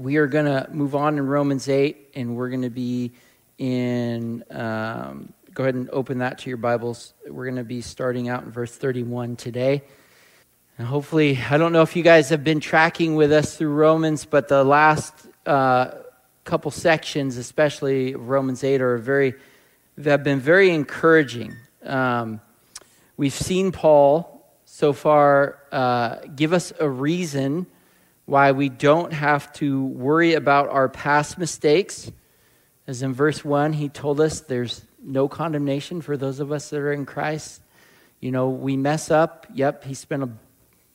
we are going to move on in Romans 8, and we're going to be in, um, go ahead and open that to your Bibles. We're going to be starting out in verse 31 today. And hopefully, I don't know if you guys have been tracking with us through Romans, but the last uh, couple sections, especially Romans 8, are very, have been very encouraging. Um, we've seen Paul so far uh, give us a reason why we don't have to worry about our past mistakes. As in verse 1, he told us there's no condemnation for those of us that are in Christ. You know, we mess up. Yep, he spent a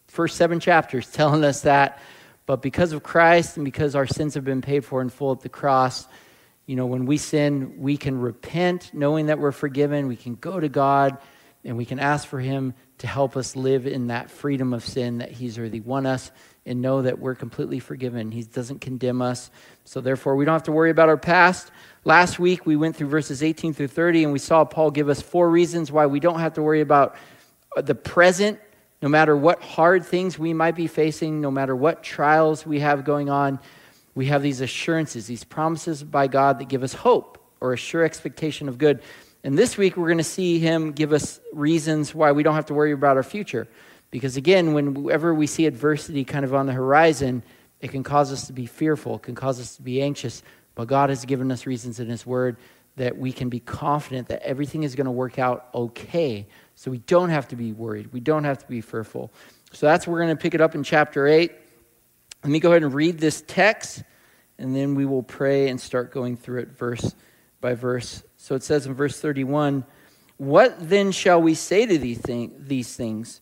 first seven chapters telling us that. But because of Christ and because our sins have been paid for in full at the cross, you know, when we sin, we can repent knowing that we're forgiven. We can go to God and we can ask for Him to help us live in that freedom of sin that He's already won us and know that we're completely forgiven. He doesn't condemn us. So, therefore, we don't have to worry about our past. Last week, we went through verses 18 through 30, and we saw Paul give us four reasons why we don't have to worry about uh, the present no matter what hard things we might be facing, no matter what trials we have going on, we have these assurances, these promises by God that give us hope or a sure expectation of good. And this week, we're going to see him give us reasons why we don't have to worry about our future. Because again, whenever we see adversity kind of on the horizon, it can cause us to be fearful, it can cause us to be anxious. But God has given us reasons in His Word that we can be confident that everything is going to work out okay. So we don't have to be worried. We don't have to be fearful. So that's where we're going to pick it up in chapter 8. Let me go ahead and read this text, and then we will pray and start going through it verse by verse. So it says in verse 31 What then shall we say to these things?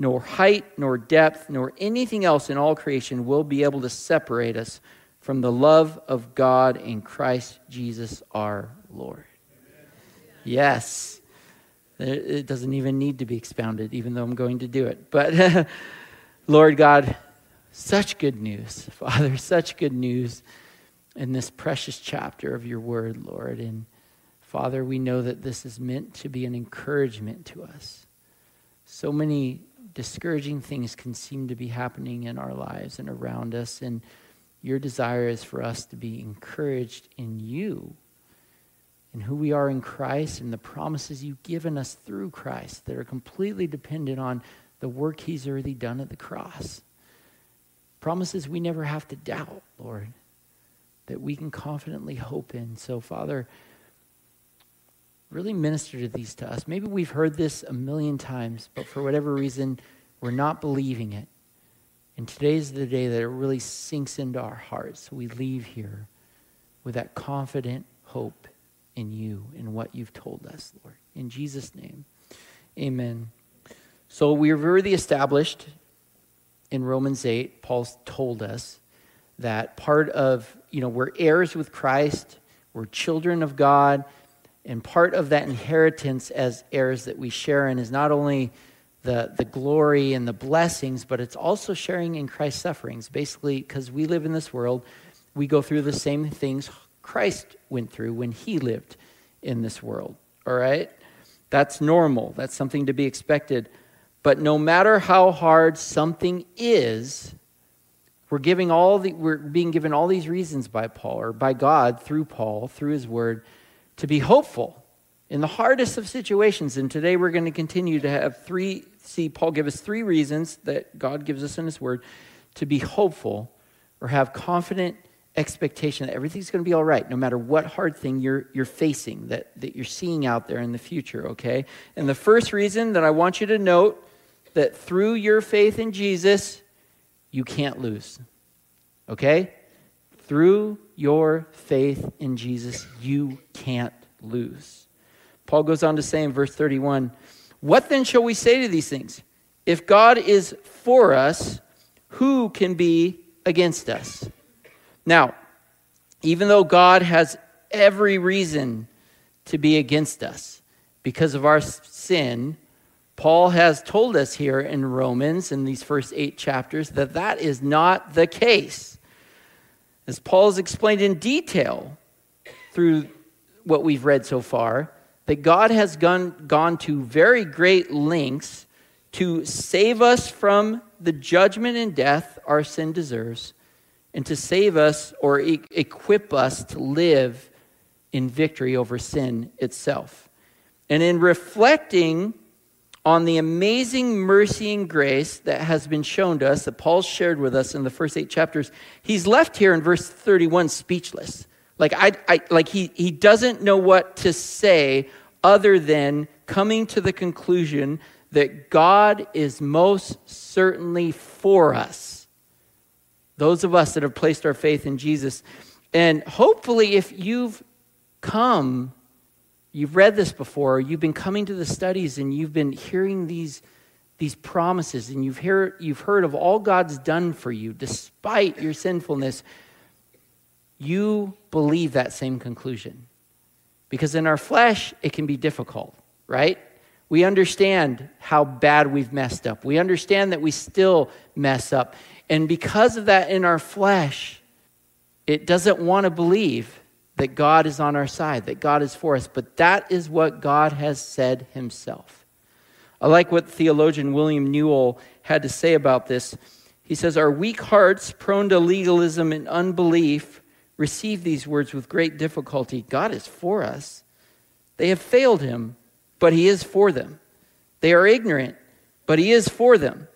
nor height, nor depth, nor anything else in all creation will be able to separate us from the love of God in Christ Jesus our Lord. Yes. It doesn't even need to be expounded, even though I'm going to do it. But Lord God, such good news, Father, such good news in this precious chapter of your word, Lord. And Father, we know that this is meant to be an encouragement to us. So many discouraging things can seem to be happening in our lives and around us. And your desire is for us to be encouraged in you, in who we are in Christ, and the promises you've given us through Christ that are completely dependent on the work he's already done at the cross. Promises we never have to doubt, Lord, that we can confidently hope in. So, Father, really minister to these to us. Maybe we've heard this a million times, but for whatever reason, we're not believing it. And today's the day that it really sinks into our hearts. We leave here with that confident hope in you and what you've told us, Lord. In Jesus' name, amen. So we've already established in Romans 8, Paul's told us that part of, you know, we're heirs with Christ, we're children of God, and part of that inheritance as heirs that we share in is not only the, the glory and the blessings, but it's also sharing in Christ's sufferings. Basically, because we live in this world, we go through the same things Christ went through when he lived in this world. All right? That's normal. That's something to be expected. But no matter how hard something is, we're giving all the we're being given all these reasons by Paul or by God through Paul, through his word, to be hopeful in the hardest of situations. And today we're going to continue to have three, see Paul give us three reasons that God gives us in his word to be hopeful or have confident expectation that everything's going to be all right, no matter what hard thing you're, you're facing, that, that you're seeing out there in the future, okay? And the first reason that I want you to note that through your faith in Jesus, you can't lose, okay? Through your faith in Jesus, you can't lose. Paul goes on to say in verse 31 What then shall we say to these things? If God is for us, who can be against us? Now, even though God has every reason to be against us because of our sin, Paul has told us here in Romans, in these first eight chapters, that that is not the case. As Paul has explained in detail through what we've read so far, that God has gone, gone to very great lengths to save us from the judgment and death our sin deserves and to save us or e- equip us to live in victory over sin itself. And in reflecting on the amazing mercy and grace that has been shown to us, that Paul shared with us in the first eight chapters, he's left here in verse 31 speechless. Like, I, I, like he, he doesn't know what to say other than coming to the conclusion that God is most certainly for us those of us that have placed our faith in Jesus. And hopefully, if you've come, you've read this before, you've been coming to the studies and you've been hearing these, these promises and you've, hear, you've heard of all God's done for you despite your sinfulness, you believe that same conclusion. Because in our flesh, it can be difficult, right? We understand how bad we've messed up. We understand that we still mess up. And because of that in our flesh, it doesn't want to believe that God is on our side, that God is for us. But that is what God has said himself. I like what theologian William Newell had to say about this. He says, Our weak hearts, prone to legalism and unbelief, receive these words with great difficulty. God is for us. They have failed him, but he is for them. They are ignorant, but he is for them.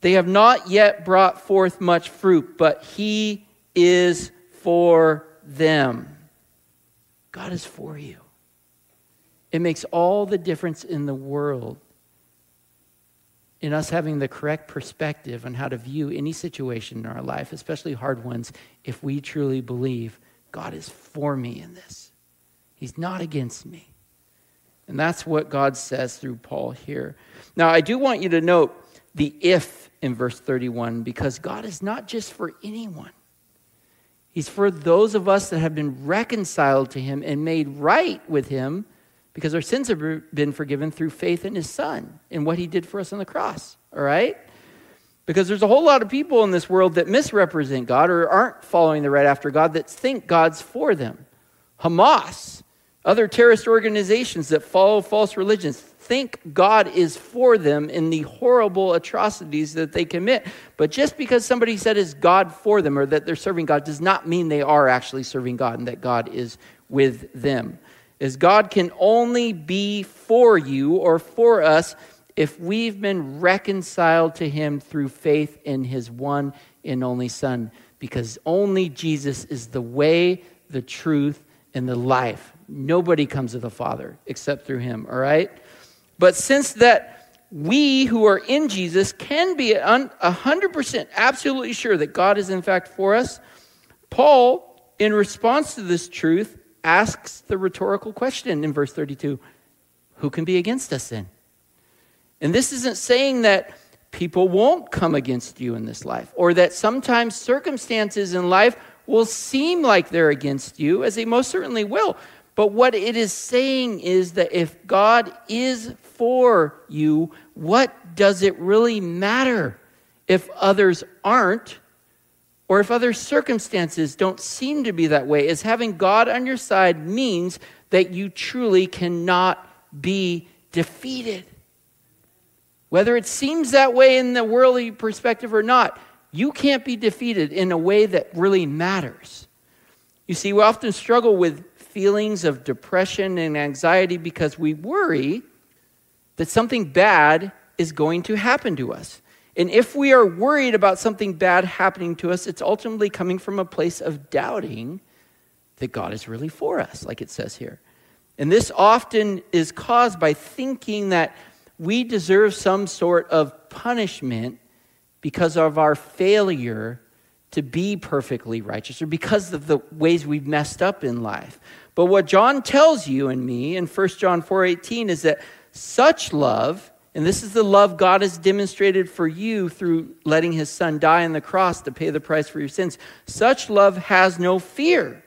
They have not yet brought forth much fruit, but He is for them. God is for you. It makes all the difference in the world in us having the correct perspective on how to view any situation in our life, especially hard ones, if we truly believe God is for me in this. He's not against me. And that's what God says through Paul here. Now, I do want you to note the if in verse 31 because God is not just for anyone. He's for those of us that have been reconciled to Him and made right with Him because our sins have been forgiven through faith in His Son and what He did for us on the cross. All right? Because there's a whole lot of people in this world that misrepresent God or aren't following the right after God that think God's for them. Hamas, other terrorist organizations that follow false religions, think God is for them in the horrible atrocities that they commit. But just because somebody said is God for them or that they're serving God does not mean they are actually serving God and that God is with them. As God can only be for you or for us if we've been reconciled to Him through faith in His one and only Son, because only Jesus is the way, the truth, and the life. Nobody comes to the Father except through Him, all right? But since that we who are in Jesus can be 100% absolutely sure that God is in fact for us, Paul, in response to this truth, asks the rhetorical question in verse 32 Who can be against us then? And this isn't saying that people won't come against you in this life, or that sometimes circumstances in life will seem like they're against you, as they most certainly will. But what it is saying is that if God is for you, what does it really matter if others aren't? Or if other circumstances don't seem to be that way, is having God on your side means that you truly cannot be defeated. Whether it seems that way in the worldly perspective or not, you can't be defeated in a way that really matters. You see, we often struggle with feelings of depression and anxiety because we worry that something bad is going to happen to us. And if we are worried about something bad happening to us, it's ultimately coming from a place of doubting that God is really for us, like it says here. And this often is caused by thinking that we deserve some sort of punishment because of our failure to be perfectly righteous or because of the ways we've messed up in life. But what John tells you and me in 1 John 4:18 is that such love, and this is the love God has demonstrated for you through letting his son die on the cross to pay the price for your sins. Such love has no fear.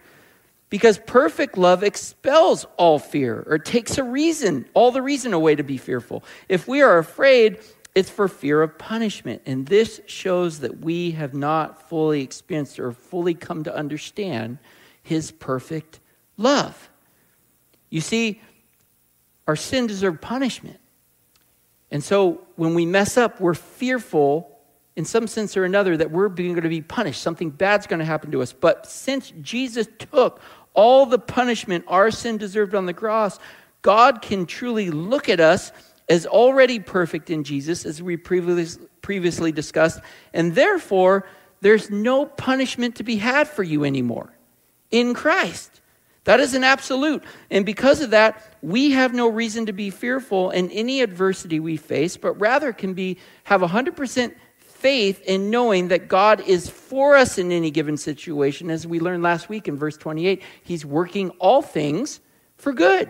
Because perfect love expels all fear or takes a reason, all the reason away to be fearful. If we are afraid, it's for fear of punishment. And this shows that we have not fully experienced or fully come to understand his perfect love. You see, our sin deserved punishment. And so when we mess up, we're fearful in some sense or another that we're going to be punished. Something bad's going to happen to us. But since Jesus took all the punishment our sin deserved on the cross, God can truly look at us as already perfect in Jesus, as we previously discussed, and therefore there's no punishment to be had for you anymore in Christ. That is an absolute. And because of that, we have no reason to be fearful in any adversity we face, but rather can be have 100% faith in knowing that God is for us in any given situation. As we learned last week in verse 28, He's working all things for good.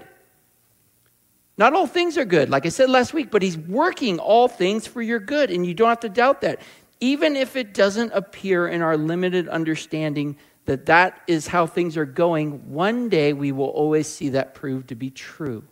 Not all things are good, like I said last week, but He's working all things for your good, and you don't have to doubt that. Even if it doesn't appear in our limited understanding that that is how things are going, one day we will always see that proved to be true.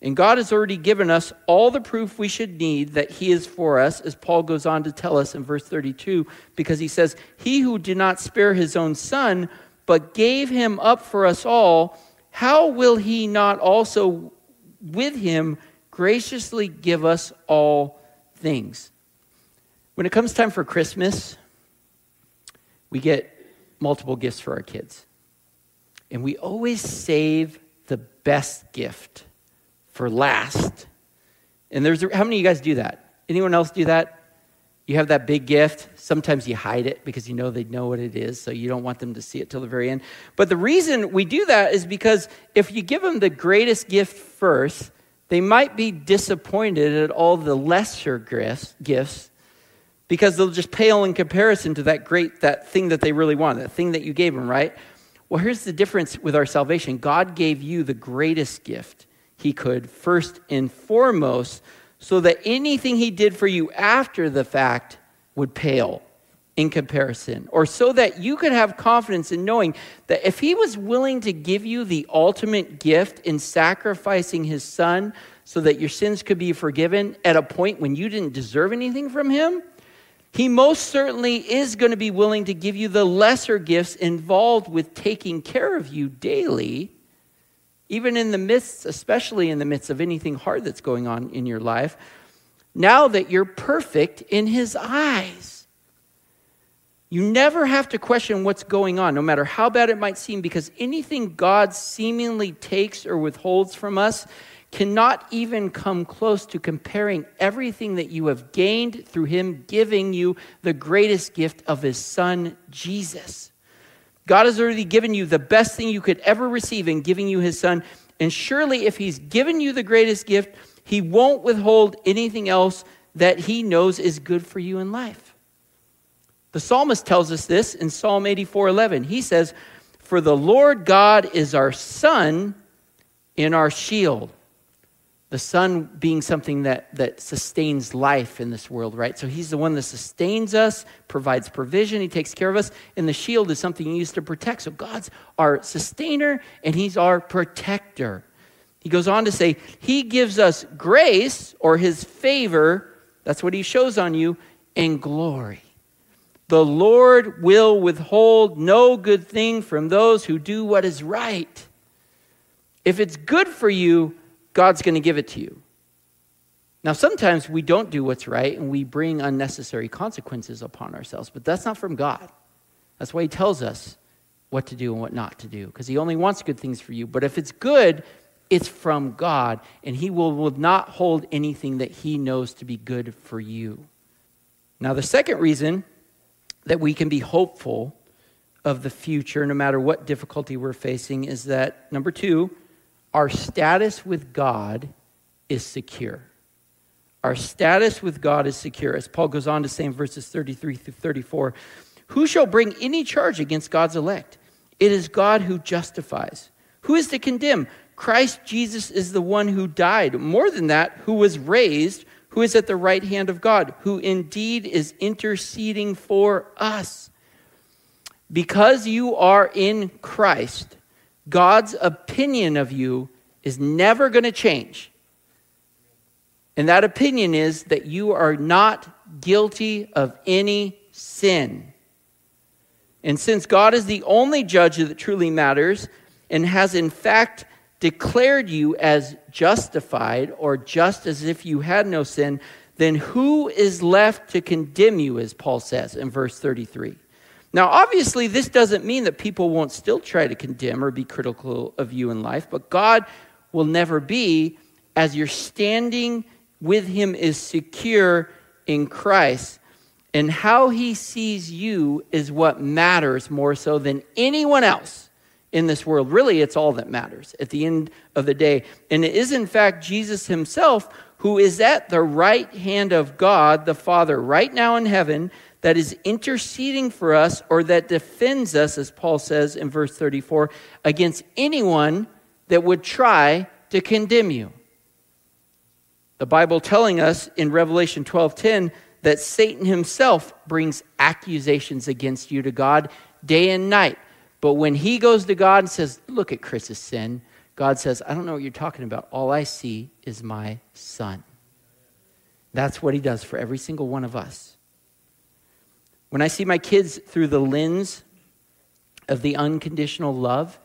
And God has already given us all the proof we should need that He is for us, as Paul goes on to tell us in verse 32, because he says, He who did not spare his own son, but gave him up for us all, how will he not also with him graciously give us all things? When it comes time for Christmas, we get multiple gifts for our kids. And we always save the best gift for last. And there's how many of you guys do that? Anyone else do that? You have that big gift. Sometimes you hide it because you know they know what it is, so you don't want them to see it till the very end. But the reason we do that is because if you give them the greatest gift first, they might be disappointed at all the lesser gifts because they'll just pale in comparison to that great that thing that they really want, that thing that you gave them, right? Well, here's the difference with our salvation. God gave you the greatest gift he could, first and foremost, so that anything he did for you after the fact would pale in comparison, or so that you could have confidence in knowing that if he was willing to give you the ultimate gift in sacrificing his son so that your sins could be forgiven at a point when you didn't deserve anything from him, he most certainly is going to be willing to give you the lesser gifts involved with taking care of you daily even in the midst, especially in the midst of anything hard that's going on in your life, now that you're perfect in His eyes. You never have to question what's going on, no matter how bad it might seem, because anything God seemingly takes or withholds from us cannot even come close to comparing everything that you have gained through Him giving you the greatest gift of His Son, Jesus. God has already given you the best thing you could ever receive in giving you his son. And surely, if he's given you the greatest gift, he won't withhold anything else that he knows is good for you in life. The psalmist tells us this in Psalm 84 11. He says, For the Lord God is our sun and our shield the sun being something that, that sustains life in this world, right? So he's the one that sustains us, provides provision, he takes care of us, and the shield is something he used to protect. So God's our sustainer and he's our protector. He goes on to say, He gives us grace or His favor, that's what He shows on you, and glory. The Lord will withhold no good thing from those who do what is right. If it's good for you, God's going to give it to you. Now, sometimes we don't do what's right and we bring unnecessary consequences upon ourselves, but that's not from God. That's why He tells us what to do and what not to do, because He only wants good things for you. But if it's good, it's from God, and He will, will not hold anything that He knows to be good for you. Now, the second reason that we can be hopeful of the future, no matter what difficulty we're facing, is that number two, our status with God is secure. Our status with God is secure. As Paul goes on to say in verses 33 through 34, who shall bring any charge against God's elect? It is God who justifies. Who is to condemn? Christ Jesus is the one who died. More than that, who was raised, who is at the right hand of God, who indeed is interceding for us. Because you are in Christ, God's opinion of you is never going to change. And that opinion is that you are not guilty of any sin. And since God is the only judge that truly matters and has in fact declared you as justified or just as if you had no sin, then who is left to condemn you, as Paul says in verse 33? Now, obviously, this doesn't mean that people won't still try to condemn or be critical of you in life, but God will never be as you're standing with him is secure in Christ. And how he sees you is what matters more so than anyone else in this world. Really, it's all that matters at the end of the day. And it is, in fact, Jesus himself who is at the right hand of God the Father right now in heaven that is interceding for us or that defends us, as Paul says in verse 34, against anyone that would try to condemn you. The Bible telling us in Revelation 12:10 that Satan himself brings accusations against you to God day and night. But when he goes to God and says, "Look at Chris's sin," God says, "I don't know what you're talking about. All I see is my son." That's what he does for every single one of us. When I see my kids through the lens of the unconditional love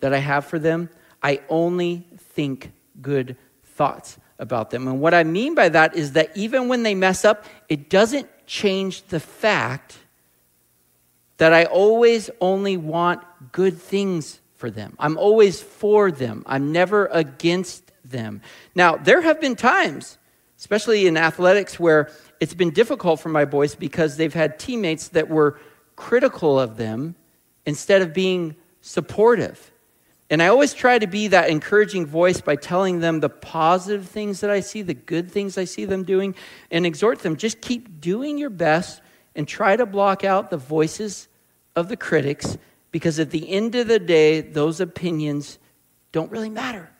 that I have for them, I only think good thoughts about them. And what I mean by that is that even when they mess up, it doesn't change the fact that I always only want good things for them. I'm always for them, I'm never against them. Now, there have been times, especially in athletics, where it's been difficult for my boys because they've had teammates that were critical of them instead of being supportive. And I always try to be that encouraging voice by telling them the positive things that I see, the good things I see them doing, and exhort them just keep doing your best and try to block out the voices of the critics because at the end of the day, those opinions don't really matter.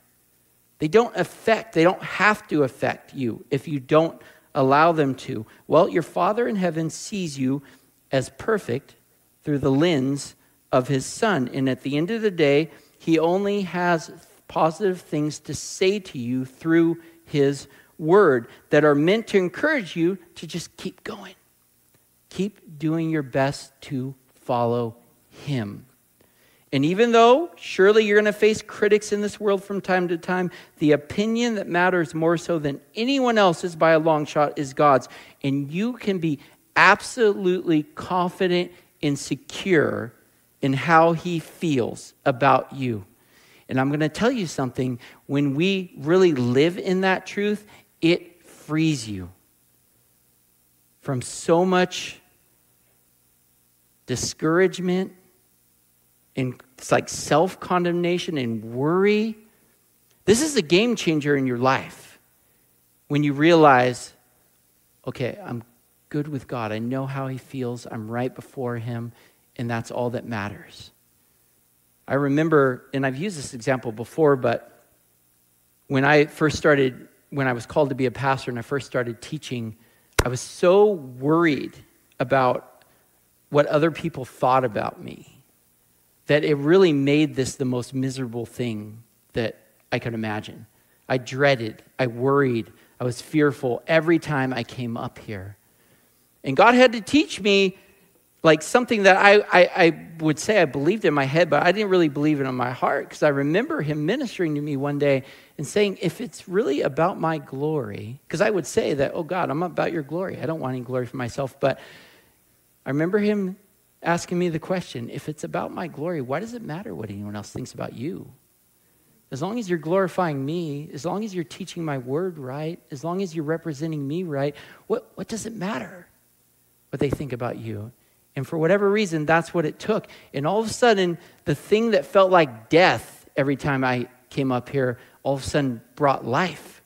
They don't affect, they don't have to affect you if you don't allow them to. Well, your Father in heaven sees you as perfect through the lens of his Son. And at the end of the day, he only has positive things to say to you through His Word that are meant to encourage you to just keep going. Keep doing your best to follow Him. And even though surely you're going to face critics in this world from time to time, the opinion that matters more so than anyone else's by a long shot is God's. And you can be absolutely confident and secure in how he feels about you. And I'm going to tell you something when we really live in that truth, it frees you from so much discouragement and it's like self condemnation and worry. This is a game changer in your life when you realize, okay, I'm good with God. I know how He feels. I'm right before Him and that's all that matters. I remember, and I've used this example before, but when I first started, when I was called to be a pastor and I first started teaching, I was so worried about what other people thought about me that it really made this the most miserable thing that I could imagine. I dreaded, I worried, I was fearful every time I came up here. And God had to teach me like something that I, I, I, would say I believed in my head, but I didn't really believe it in my heart because I remember him ministering to me one day and saying, if it's really about my glory, because I would say that, oh God, I'm about your glory. I don't want any glory for myself. But I remember him asking me the question if it's about my glory, why does it matter what anyone else thinks about you? As long as you're glorifying me, as long as you're teaching my word right, as long as you're representing me right, what, what does it matter? what they think about you. And for whatever reason, that's what it took. And all of a sudden, the thing that felt like death every time I came up here, all of a sudden brought life.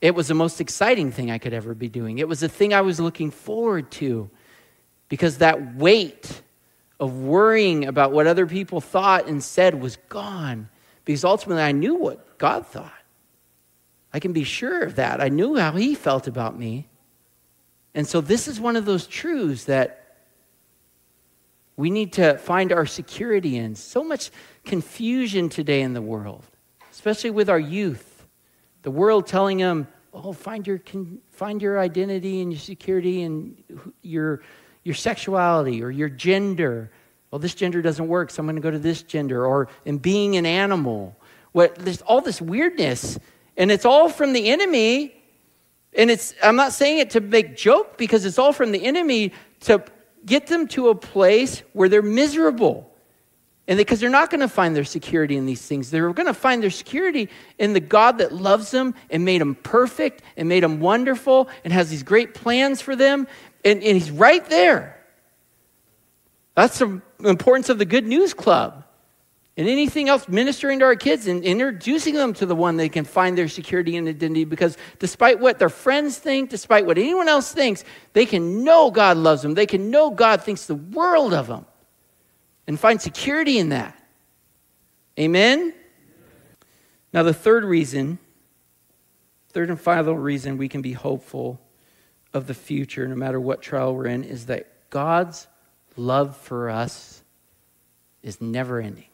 It was the most exciting thing I could ever be doing. It was the thing I was looking forward to because that weight of worrying about what other people thought and said was gone because ultimately I knew what God thought. I can be sure of that. I knew how He felt about me. And so this is one of those truths that we need to find our security in. So much confusion today in the world, especially with our youth. The world telling them, oh, find your, find your identity and your security and your, your sexuality or your gender. Well, this gender doesn't work, so I'm going to go to this gender. Or in being an animal. What, there's all this weirdness, and it's all from the enemy. And it's, I'm not saying it to make joke because it's all from the enemy to get them to a place where they're miserable. And because they, are not going to find their security in these things. They're going to find their security in the God that loves them and made them perfect and made them wonderful and has these great plans for them. And, and He's right there. That's the importance of the Good News Club. And anything else ministering to our kids and introducing them to the one they can find their security and identity because despite what their friends think despite what anyone else thinks they can know god loves them. They can know god thinks the world of them and find security in that. Amen? Now the third reason third and final reason we can be hopeful of the future no matter what trial we're in is that god's love for us is never ending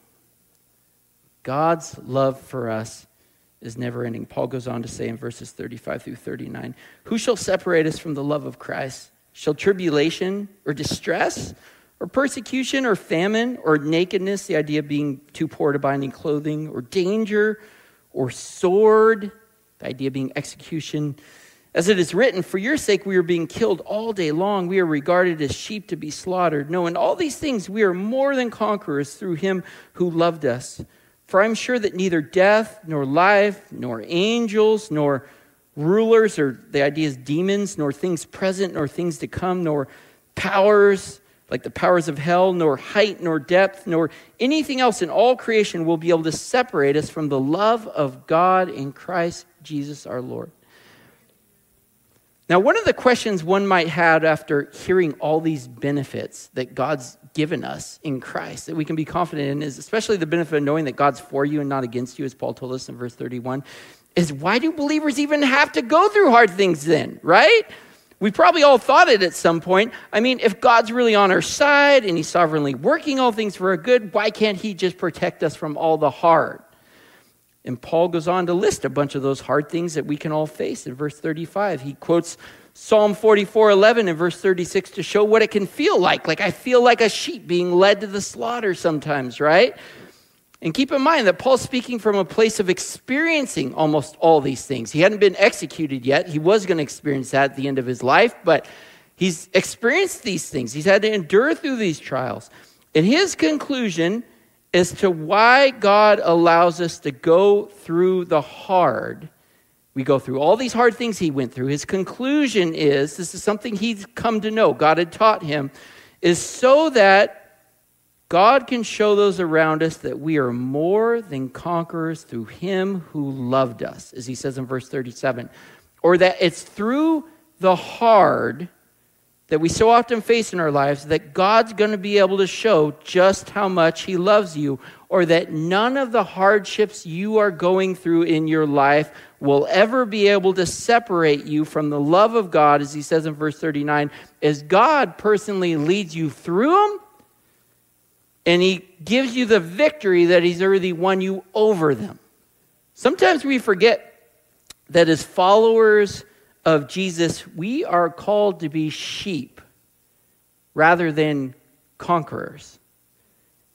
God's love for us is never ending. Paul goes on to say in verses 35 through 39 Who shall separate us from the love of Christ? Shall tribulation or distress or persecution or famine or nakedness, the idea of being too poor to buy any clothing, or danger or sword, the idea of being execution? As it is written, For your sake we are being killed all day long. We are regarded as sheep to be slaughtered. No, in all these things we are more than conquerors through him who loved us. For I'm sure that neither death, nor life, nor angels, nor rulers, or the idea is demons, nor things present, nor things to come, nor powers, like the powers of hell, nor height, nor depth, nor anything else in all creation will be able to separate us from the love of God in Christ Jesus our Lord. Now, one of the questions one might have after hearing all these benefits that God's given us in Christ that we can be confident in is especially the benefit of knowing that God's for you and not against you, as Paul told us in verse 31, is why do believers even have to go through hard things then, right? We probably all thought it at some point. I mean, if God's really on our side and He's sovereignly working all things for our good, why can't He just protect us from all the hard? And Paul goes on to list a bunch of those hard things that we can all face in verse 35. He quotes Psalm 44 11 and verse 36 to show what it can feel like. Like I feel like a sheep being led to the slaughter sometimes, right? And keep in mind that Paul's speaking from a place of experiencing almost all these things. He hadn't been executed yet. He was going to experience that at the end of his life, but he's experienced these things. He's had to endure through these trials. And his conclusion as to why God allows us to go through the hard we go through all these hard things he went through. His conclusion is this is something he's come to know, God had taught him, is so that God can show those around us that we are more than conquerors through him who loved us, as he says in verse 37. Or that it's through the hard that we so often face in our lives that God's going to be able to show just how much he loves you, or that none of the hardships you are going through in your life will ever be able to separate you from the love of God, as he says in verse 39, as God personally leads you through them and he gives you the victory that he's already won you over them. Sometimes we forget that as followers of Jesus, we are called to be sheep rather than conquerors.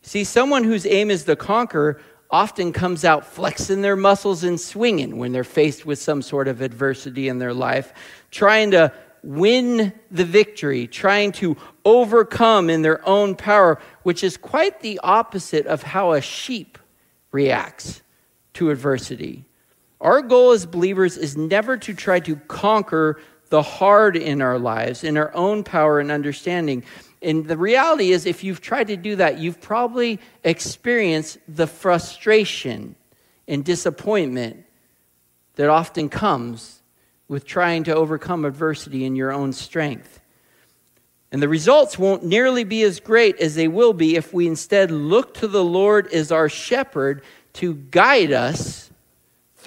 See, someone whose aim is to conquer often comes out flexing their muscles and swinging when they're faced with some sort of adversity in their life, trying to win the victory, trying to overcome in their own power, which is quite the opposite of how a sheep reacts to adversity. Our goal as believers is never to try to conquer the hard in our lives, in our own power and understanding. And the reality is, if you've tried to do that, you've probably experienced the frustration and disappointment that often comes with trying to overcome adversity in your own strength. And the results won't nearly be as great as they will be if we instead look to the Lord as our shepherd to guide us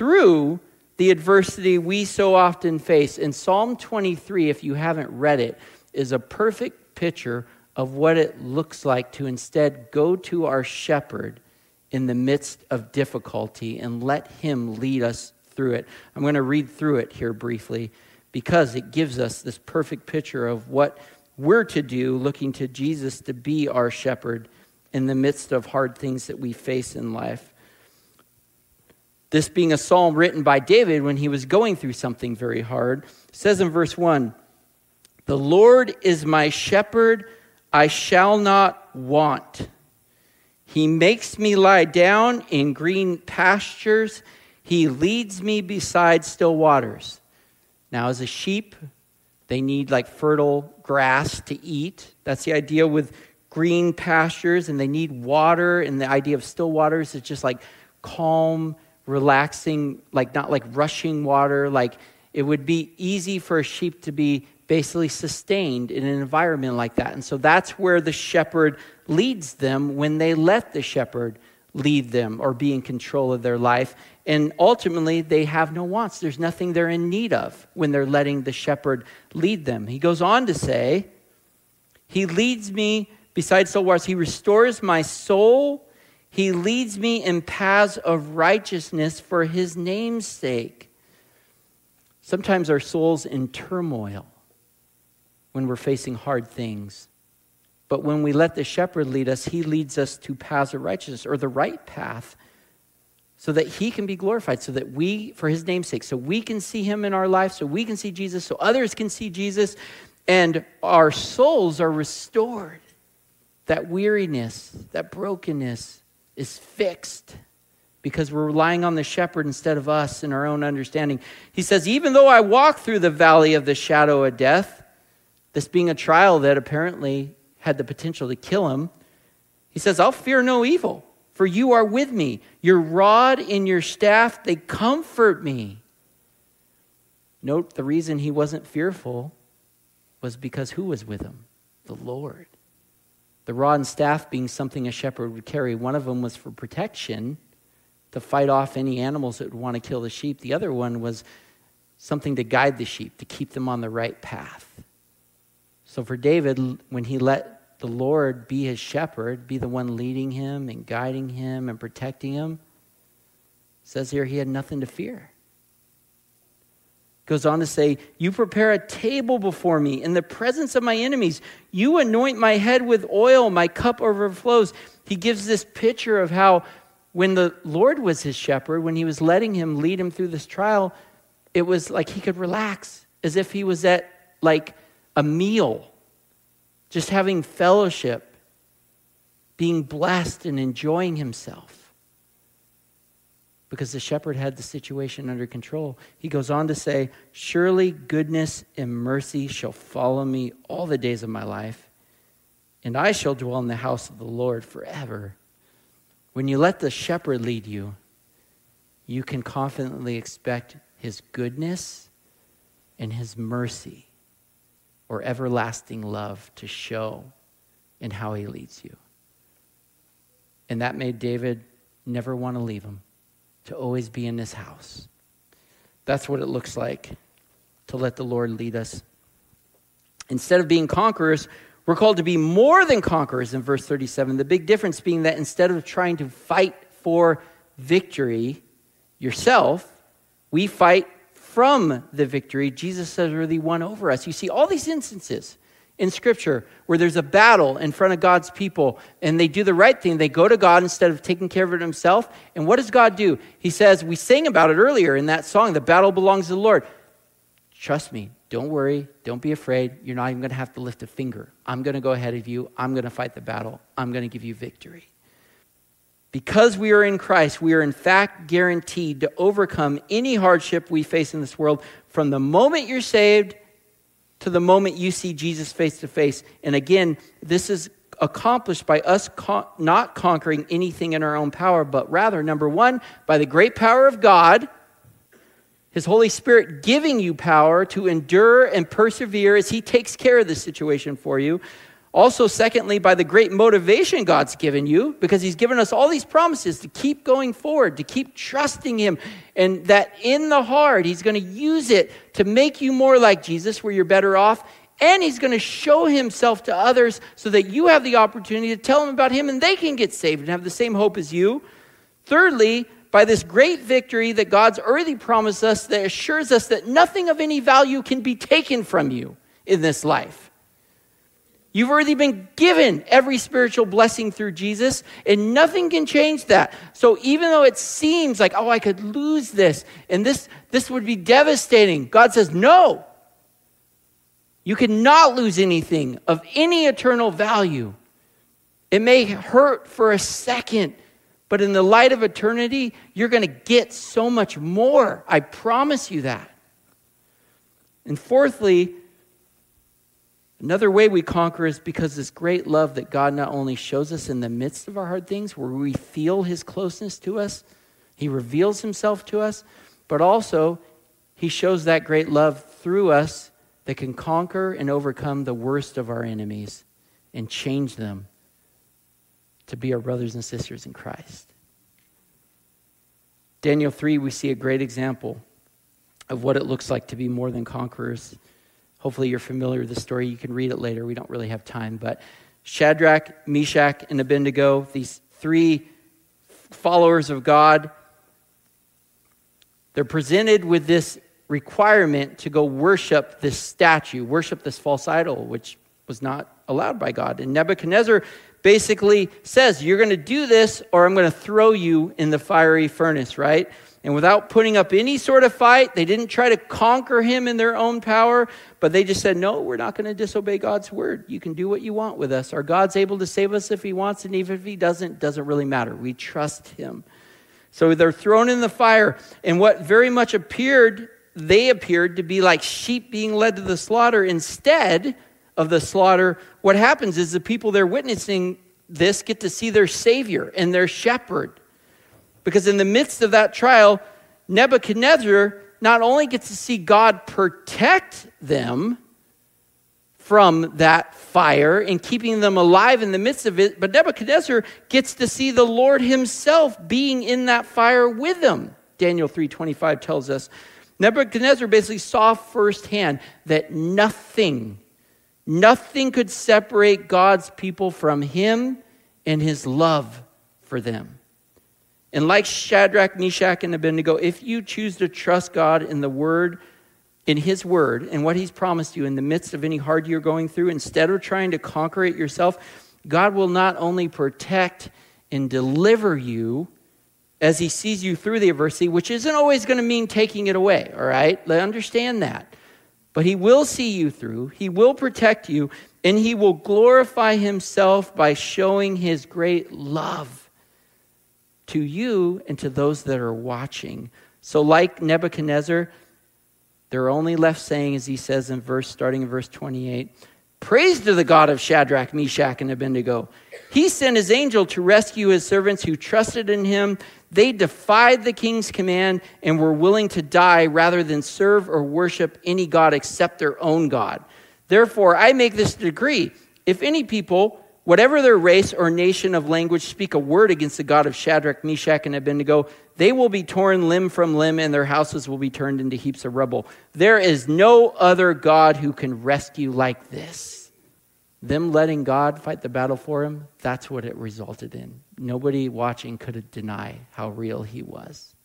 through the adversity we so often face. In Psalm 23, if you haven't read it, is a perfect picture of what it looks like to instead go to our shepherd in the midst of difficulty and let him lead us through it. I'm going to read through it here briefly because it gives us this perfect picture of what we're to do, looking to Jesus to be our shepherd in the midst of hard things that we face in life. This being a psalm written by David when he was going through something very hard, says in verse 1 The Lord is my shepherd, I shall not want. He makes me lie down in green pastures. He leads me beside still waters. Now, as a sheep, they need like fertile grass to eat. That's the idea with green pastures, and they need water. And the idea of still waters is just like calm, relaxing, like not like rushing water. Like it would be easy for a sheep to be basically sustained in an environment like that. And so that's where the shepherd leads them when they let the shepherd lead them or be in control of their life. And ultimately, they have no wants. There's nothing they're in need of when they're letting the shepherd lead them. He goes on to say, He leads me beside still waters. He restores my soul. He leads me in paths of righteousness for His name's sake. Sometimes our soul's in turmoil when we're facing hard things. But when we let the shepherd lead us, he leads us to paths of righteousness or the right path so that he can be glorified, so that we, for his name's sake, so we can see him in our life, so we can see Jesus, so others can see Jesus, and our souls are restored. That weariness, that brokenness is fixed because we're relying on the shepherd instead of us in our own understanding. He says, Even though I walk through the valley of the shadow of death, this being a trial that apparently had the potential to kill him, he says, I'll fear no evil, for you are with me. Your rod and your staff, they comfort me. Note the reason he wasn't fearful was because who was with him? The Lord. The rod and staff being something a shepherd would carry. One of them was for protection, to fight off any animals that would want to kill the sheep. The other one was something to guide the sheep, to keep them on the right path. So for David, when he let the Lord be his shepherd, be the one leading him and guiding him and protecting him, says here he had nothing to fear. Goes on to say, You prepare a table before me in the presence of my enemies. You anoint my head with oil, my cup overflows. He gives this picture of how when the Lord was his shepherd, when he was letting him lead him through this trial, it was like he could relax as if he was at like a meal, just having fellowship, being blessed and enjoying himself. Because the shepherd had the situation under control. He goes on to say, Surely goodness and mercy shall follow me all the days of my life, and I shall dwell in the house of the Lord forever. When you let the shepherd lead you, you can confidently expect his goodness and his mercy or everlasting love to show in how he leads you. And that made David never want to leave him, to always be in this house. That's what it looks like to let the Lord lead us. Instead of being conquerors, we're called to be more than conquerors in verse 37. The big difference being that instead of trying to fight for victory yourself, we fight from the victory, Jesus says the one over us. You see all these instances in Scripture where there's a battle in front of God's people and they do the right thing. They go to God instead of taking care of it himself. And what does God do? He says, we sang about it earlier in that song, the battle belongs to the Lord. Trust me, don't worry, don't be afraid. You're not even going to have to lift a finger. I'm going to go ahead of you. I'm going to fight the battle. I'm going to give you victory. Because we are in Christ, we are in fact guaranteed to overcome any hardship we face in this world from the moment you're saved to the moment you see Jesus face to face. And again, this is accomplished by us con- not conquering anything in our own power, but rather, number one, by the great power of God, His Holy Spirit giving you power to endure and persevere as He takes care of the situation for you. Also, secondly, by the great motivation God's given you, because He's given us all these promises to keep going forward, to keep trusting Him, and that in the hard, He's going to use it to make you more like Jesus, where you're better off. And He's going to show Himself to others so that you have the opportunity to tell them about Him and they can get saved and have the same hope as you. Thirdly, by this great victory that God's already promised us that assures us that nothing of any value can be taken from you in this life. You've already been given every spiritual blessing through Jesus, and nothing can change that. So even though it seems like, oh, I could lose this, and this, this would be devastating, God says, no. You cannot lose anything of any eternal value. It may hurt for a second, but in the light of eternity, you're going to get so much more. I promise you that. And fourthly, Another way we conquer is because this great love that God not only shows us in the midst of our hard things, where we feel his closeness to us, he reveals himself to us, but also he shows that great love through us that can conquer and overcome the worst of our enemies and change them to be our brothers and sisters in Christ. Daniel 3, we see a great example of what it looks like to be more than conquerors. Hopefully, you're familiar with the story. You can read it later. We don't really have time. But Shadrach, Meshach, and Abednego, these three followers of God, they're presented with this requirement to go worship this statue, worship this false idol, which was not allowed by God. And Nebuchadnezzar basically says, You're going to do this, or I'm going to throw you in the fiery furnace, right? And without putting up any sort of fight, they didn't try to conquer him in their own power, but they just said, No, we're not going to disobey God's word. You can do what you want with us. Our God's able to save us if he wants, and even if he doesn't, doesn't really matter. We trust him. So they're thrown in the fire, and what very much appeared, they appeared to be like sheep being led to the slaughter. Instead of the slaughter, what happens is the people they're witnessing this get to see their Savior and their shepherd. Because in the midst of that trial, Nebuchadnezzar not only gets to see God protect them from that fire and keeping them alive in the midst of it, but Nebuchadnezzar gets to see the Lord himself being in that fire with them. Daniel 3:25 tells us Nebuchadnezzar basically saw firsthand that nothing nothing could separate God's people from him and his love for them. And like Shadrach, Meshach, and Abednego, if you choose to trust God in the Word, in His Word, and what He's promised you in the midst of any hard you're going through, instead of trying to conquer it yourself, God will not only protect and deliver you as He sees you through the adversity, which isn't always going to mean taking it away, all right? Understand that. But He will see you through, He will protect you, and He will glorify Himself by showing His great love to you and to those that are watching. So, like Nebuchadnezzar, they're only left saying, as he says in verse, starting in verse 28, Praise to the God of Shadrach, Meshach, and Abednego. He sent his angel to rescue his servants who trusted in him. They defied the king's command and were willing to die rather than serve or worship any God except their own God. Therefore, I make this decree if any people whatever their race or nation of language speak a word against the God of Shadrach, Meshach, and Abednego, they will be torn limb from limb, and their houses will be turned into heaps of rubble. There is no other God who can rescue like this. Them letting God fight the battle for him, that's what it resulted in. Nobody watching could deny how real he was.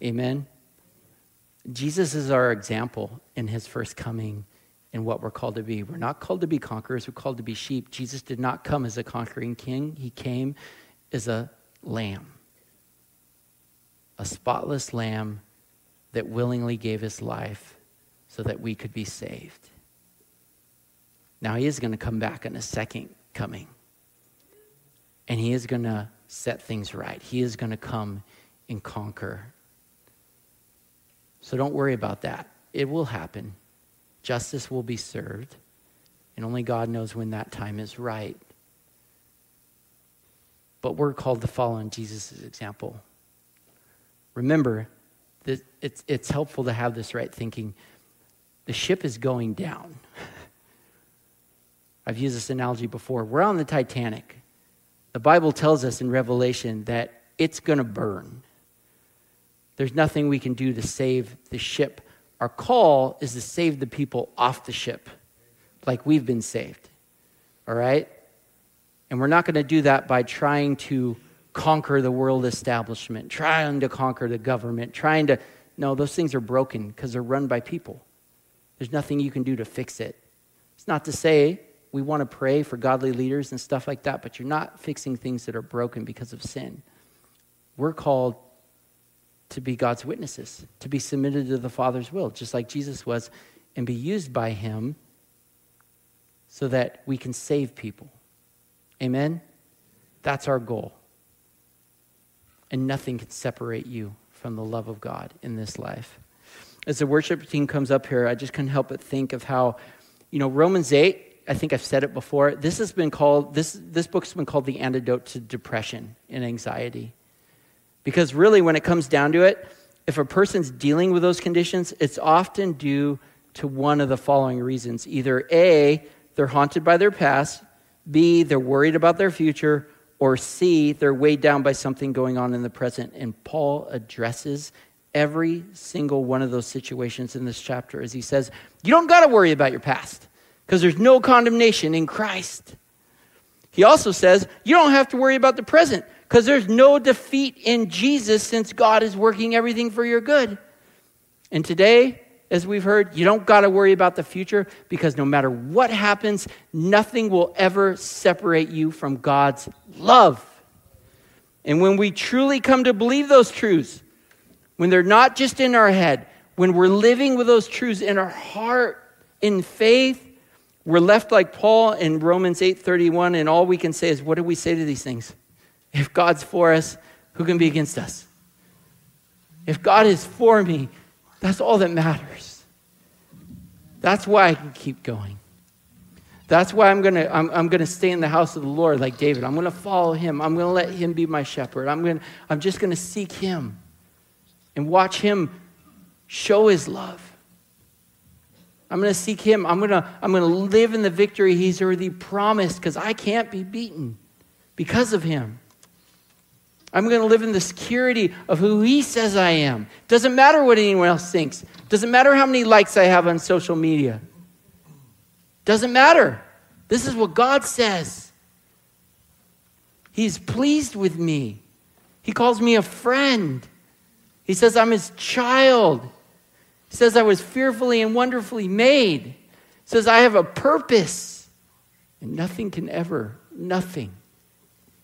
Amen. Jesus is our example in his first coming in what we're called to be. We're not called to be conquerors, we're called to be sheep. Jesus did not come as a conquering king, he came as a lamb, a spotless lamb that willingly gave his life so that we could be saved. Now, he is going to come back in a second coming, and he is going to set things right. He is going to come and conquer. So don't worry about that. It will happen. Justice will be served, and only God knows when that time is right. But we're called to follow in Jesus' example. Remember, that it's, it's helpful to have this right thinking. The ship is going down. I've used this analogy before. We're on the Titanic. The Bible tells us in Revelation that it's going to burn. There's nothing we can do to save the ship. Our call is to save the people off the ship, like we've been saved. All right? And we're not going to do that by trying to conquer the world establishment, trying to conquer the government, trying to. No, those things are broken because they're run by people. There's nothing you can do to fix it. It's not to say we want to pray for godly leaders and stuff like that, but you're not fixing things that are broken because of sin. We're called to be God's witnesses, to be submitted to the Father's will, just like Jesus was, and be used by Him so that we can save people. Amen? That's our goal. And nothing can separate you from the love of God in this life. As the worship team comes up here, I just couldn't help but think of how, you know, Romans 8, I think I've said it before. This has been called, this, this book's been called the antidote to depression and anxiety. Because really, when it comes down to it, if a person's dealing with those conditions, it's often due to one of the following reasons. Either A, they're haunted by their past, B, they're worried about their future, or C, they're weighed down by something going on in the present. And Paul addresses every single one of those situations in this chapter as he says, You don't got to worry about your past because there's no condemnation in Christ. He also says, You don't have to worry about the present because there's no defeat in Jesus since God is working everything for your good. And today, as we've heard, you don't got to worry about the future because no matter what happens, nothing will ever separate you from God's love. And when we truly come to believe those truths, when they're not just in our head, when we're living with those truths in our heart in faith, we're left like Paul in Romans 8:31 and all we can say is what do we say to these things? If God's for us, who can be against us? If God is for me, that's all that matters. That's why I can keep going. That's why I'm gonna, I'm, I'm gonna stay in the house of the Lord like David. I'm gonna follow him. I'm gonna let him be my shepherd. I'm, gonna, I'm just gonna seek him and watch him show his love. I'm gonna seek him. I'm gonna, I'm gonna live in the victory he's already promised because I can't be beaten because of him. I'm going to live in the security of who He says I am. Doesn't matter what anyone else thinks. Doesn't matter how many likes I have on social media. Doesn't matter. This is what God says. He's pleased with me. He calls me a friend. He says I'm His child. He says I was fearfully and wonderfully made. He says I have a purpose. And nothing can ever, nothing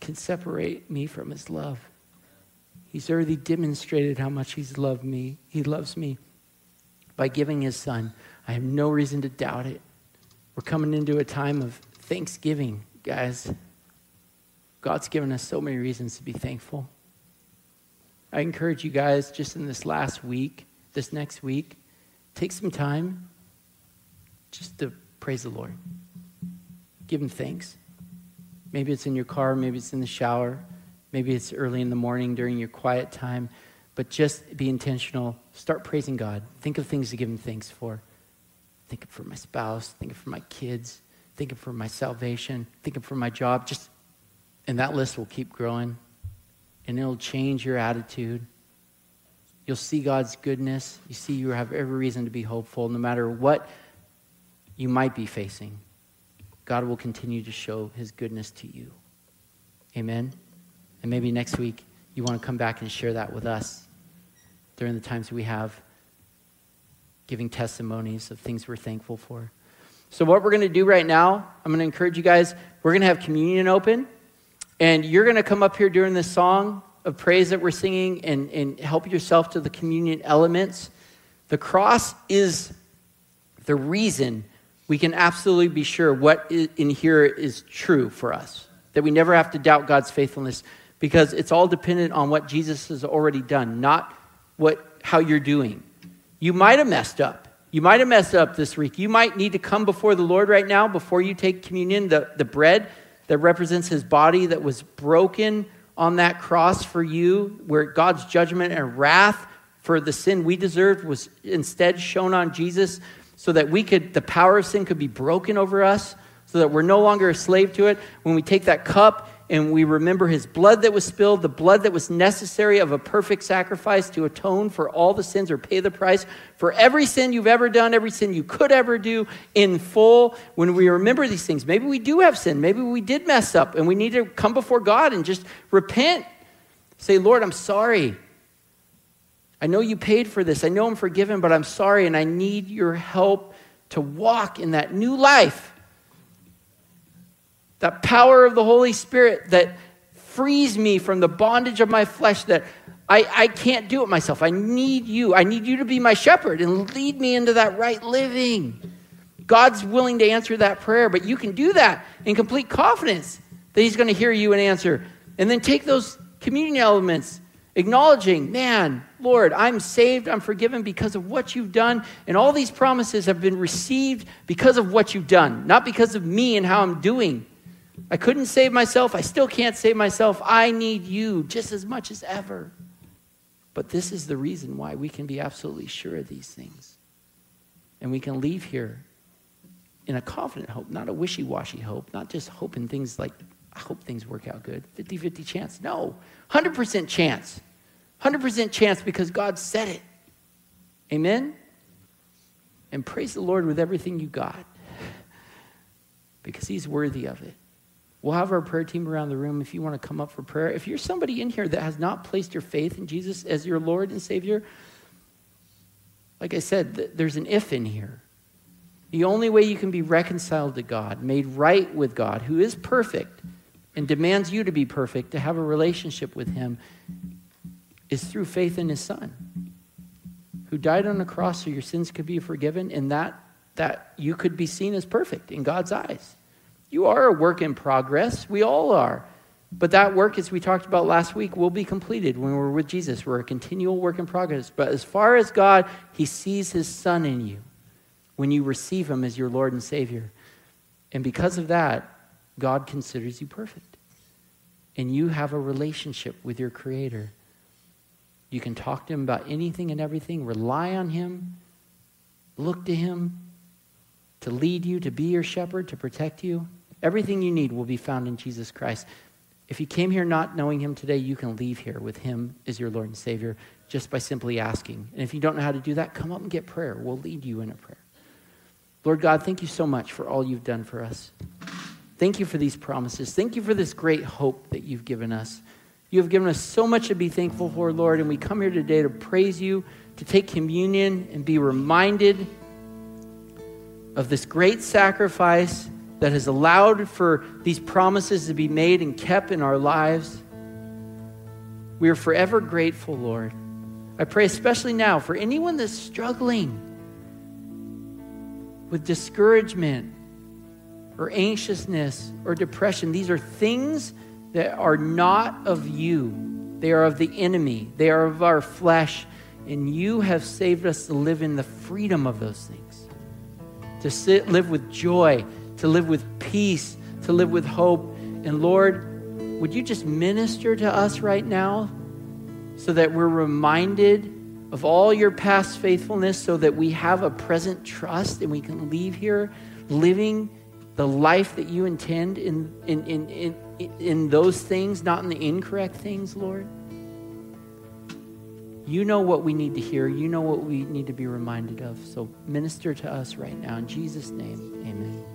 can separate me from his love. He's already demonstrated how much he's loved me. He loves me by giving his son. I have no reason to doubt it. We're coming into a time of thanksgiving, guys. God's given us so many reasons to be thankful. I encourage you guys just in this last week, this next week, take some time just to praise the Lord. Give him thanks. Maybe it's in your car, maybe it's in the shower, maybe it's early in the morning during your quiet time. But just be intentional. Start praising God. Think of things to give Him thanks for. Think of for my spouse. Think of for my kids. Think of for my salvation. Think of for my job. Just, and that list will keep growing, and it'll change your attitude. You'll see God's goodness. You see you have every reason to be hopeful, no matter what you might be facing. God will continue to show his goodness to you. Amen. And maybe next week you want to come back and share that with us during the times we have giving testimonies of things we're thankful for. So, what we're going to do right now, I'm going to encourage you guys, we're going to have communion open, and you're going to come up here during this song of praise that we're singing and, and help yourself to the communion elements. The cross is the reason we can absolutely be sure what in here is true for us. That we never have to doubt God's faithfulness because it's all dependent on what Jesus has already done, not what how you're doing. You might have messed up. You might have messed up this week. You might need to come before the Lord right now before you take communion. The, the bread that represents his body that was broken on that cross for you, where God's judgment and wrath for the sin we deserved was instead shown on Jesus so that we could, the power of sin could be broken over us, so that we're no longer a slave to it. When we take that cup and we remember his blood that was spilled, the blood that was necessary of a perfect sacrifice to atone for all the sins or pay the price for every sin you've ever done, every sin you could ever do in full. When we remember these things, maybe we do have sin, maybe we did mess up, and we need to come before God and just repent. Say, Lord, I'm sorry. I know you paid for this. I know I'm forgiven, but I'm sorry, and I need your help to walk in that new life that power of the Holy Spirit that frees me from the bondage of my flesh that I, I can't do it myself. I need you. I need you to be my shepherd and lead me into that right living. God's willing to answer that prayer, but you can do that in complete confidence that He's going to hear you and answer. And then take those communion elements, acknowledging, man, Lord, I'm saved, I'm forgiven because of what you've done, and all these promises have been received because of what you've done, not because of me and how I'm doing. I couldn't save myself. I still can't save myself. I need you just as much as ever. But this is the reason why we can be absolutely sure of these things. And we can leave here in a confident hope, not a wishy washy hope, not just hoping things like, I hope things work out good. 50 50 chance. No, 100% chance. 100% chance because God said it. Amen? And praise the Lord with everything you got because He's worthy of it. We'll have our prayer team around the room if you want to come up for prayer. If you're somebody in here that has not placed your faith in Jesus as your Lord and Savior, like I said, there's an if in here. The only way you can be reconciled to God, made right with God, who is perfect and demands you to be perfect, to have a relationship with Him, is through faith in His Son, who died on the cross so your sins could be forgiven and that, that you could be seen as perfect in God's eyes. You are a work in progress. We all are. But that work, as we talked about last week, will be completed when we're with Jesus. We're a continual work in progress. But as far as God, He sees His Son in you when you receive Him as your Lord and Savior. And because of that, God considers you perfect. And you have a relationship with your Creator. You can talk to Him about anything and everything, rely on Him, look to Him to lead you, to be your shepherd, to protect you. Everything you need will be found in Jesus Christ. If you came here not knowing him today, you can leave here with him as your Lord and Savior just by simply asking. And if you don't know how to do that, come up and get prayer. We'll lead you in a prayer. Lord God, thank you so much for all you've done for us. Thank you for these promises. Thank you for this great hope that you've given us. You have given us so much to be thankful for, Lord, and we come here today to praise you, to take communion, and be reminded of this great sacrifice that has allowed for these promises to be made and kept in our lives. We are forever grateful, Lord. I pray especially now for anyone that's struggling with discouragement or anxiousness or depression. These are things that are not of you, they are of the enemy, they are of our flesh, and you have saved us to live in the freedom of those things, to sit, live with joy to live with peace, to live with hope. And Lord, would you just minister to us right now so that we're reminded of all your past faithfulness so that we have a present trust and we can leave here living the life that you intend in, in, in, in, in those things, not in the incorrect things, Lord? You know what we need to hear. You know what we need to be reminded of. So minister to us right now. In Jesus' name, amen.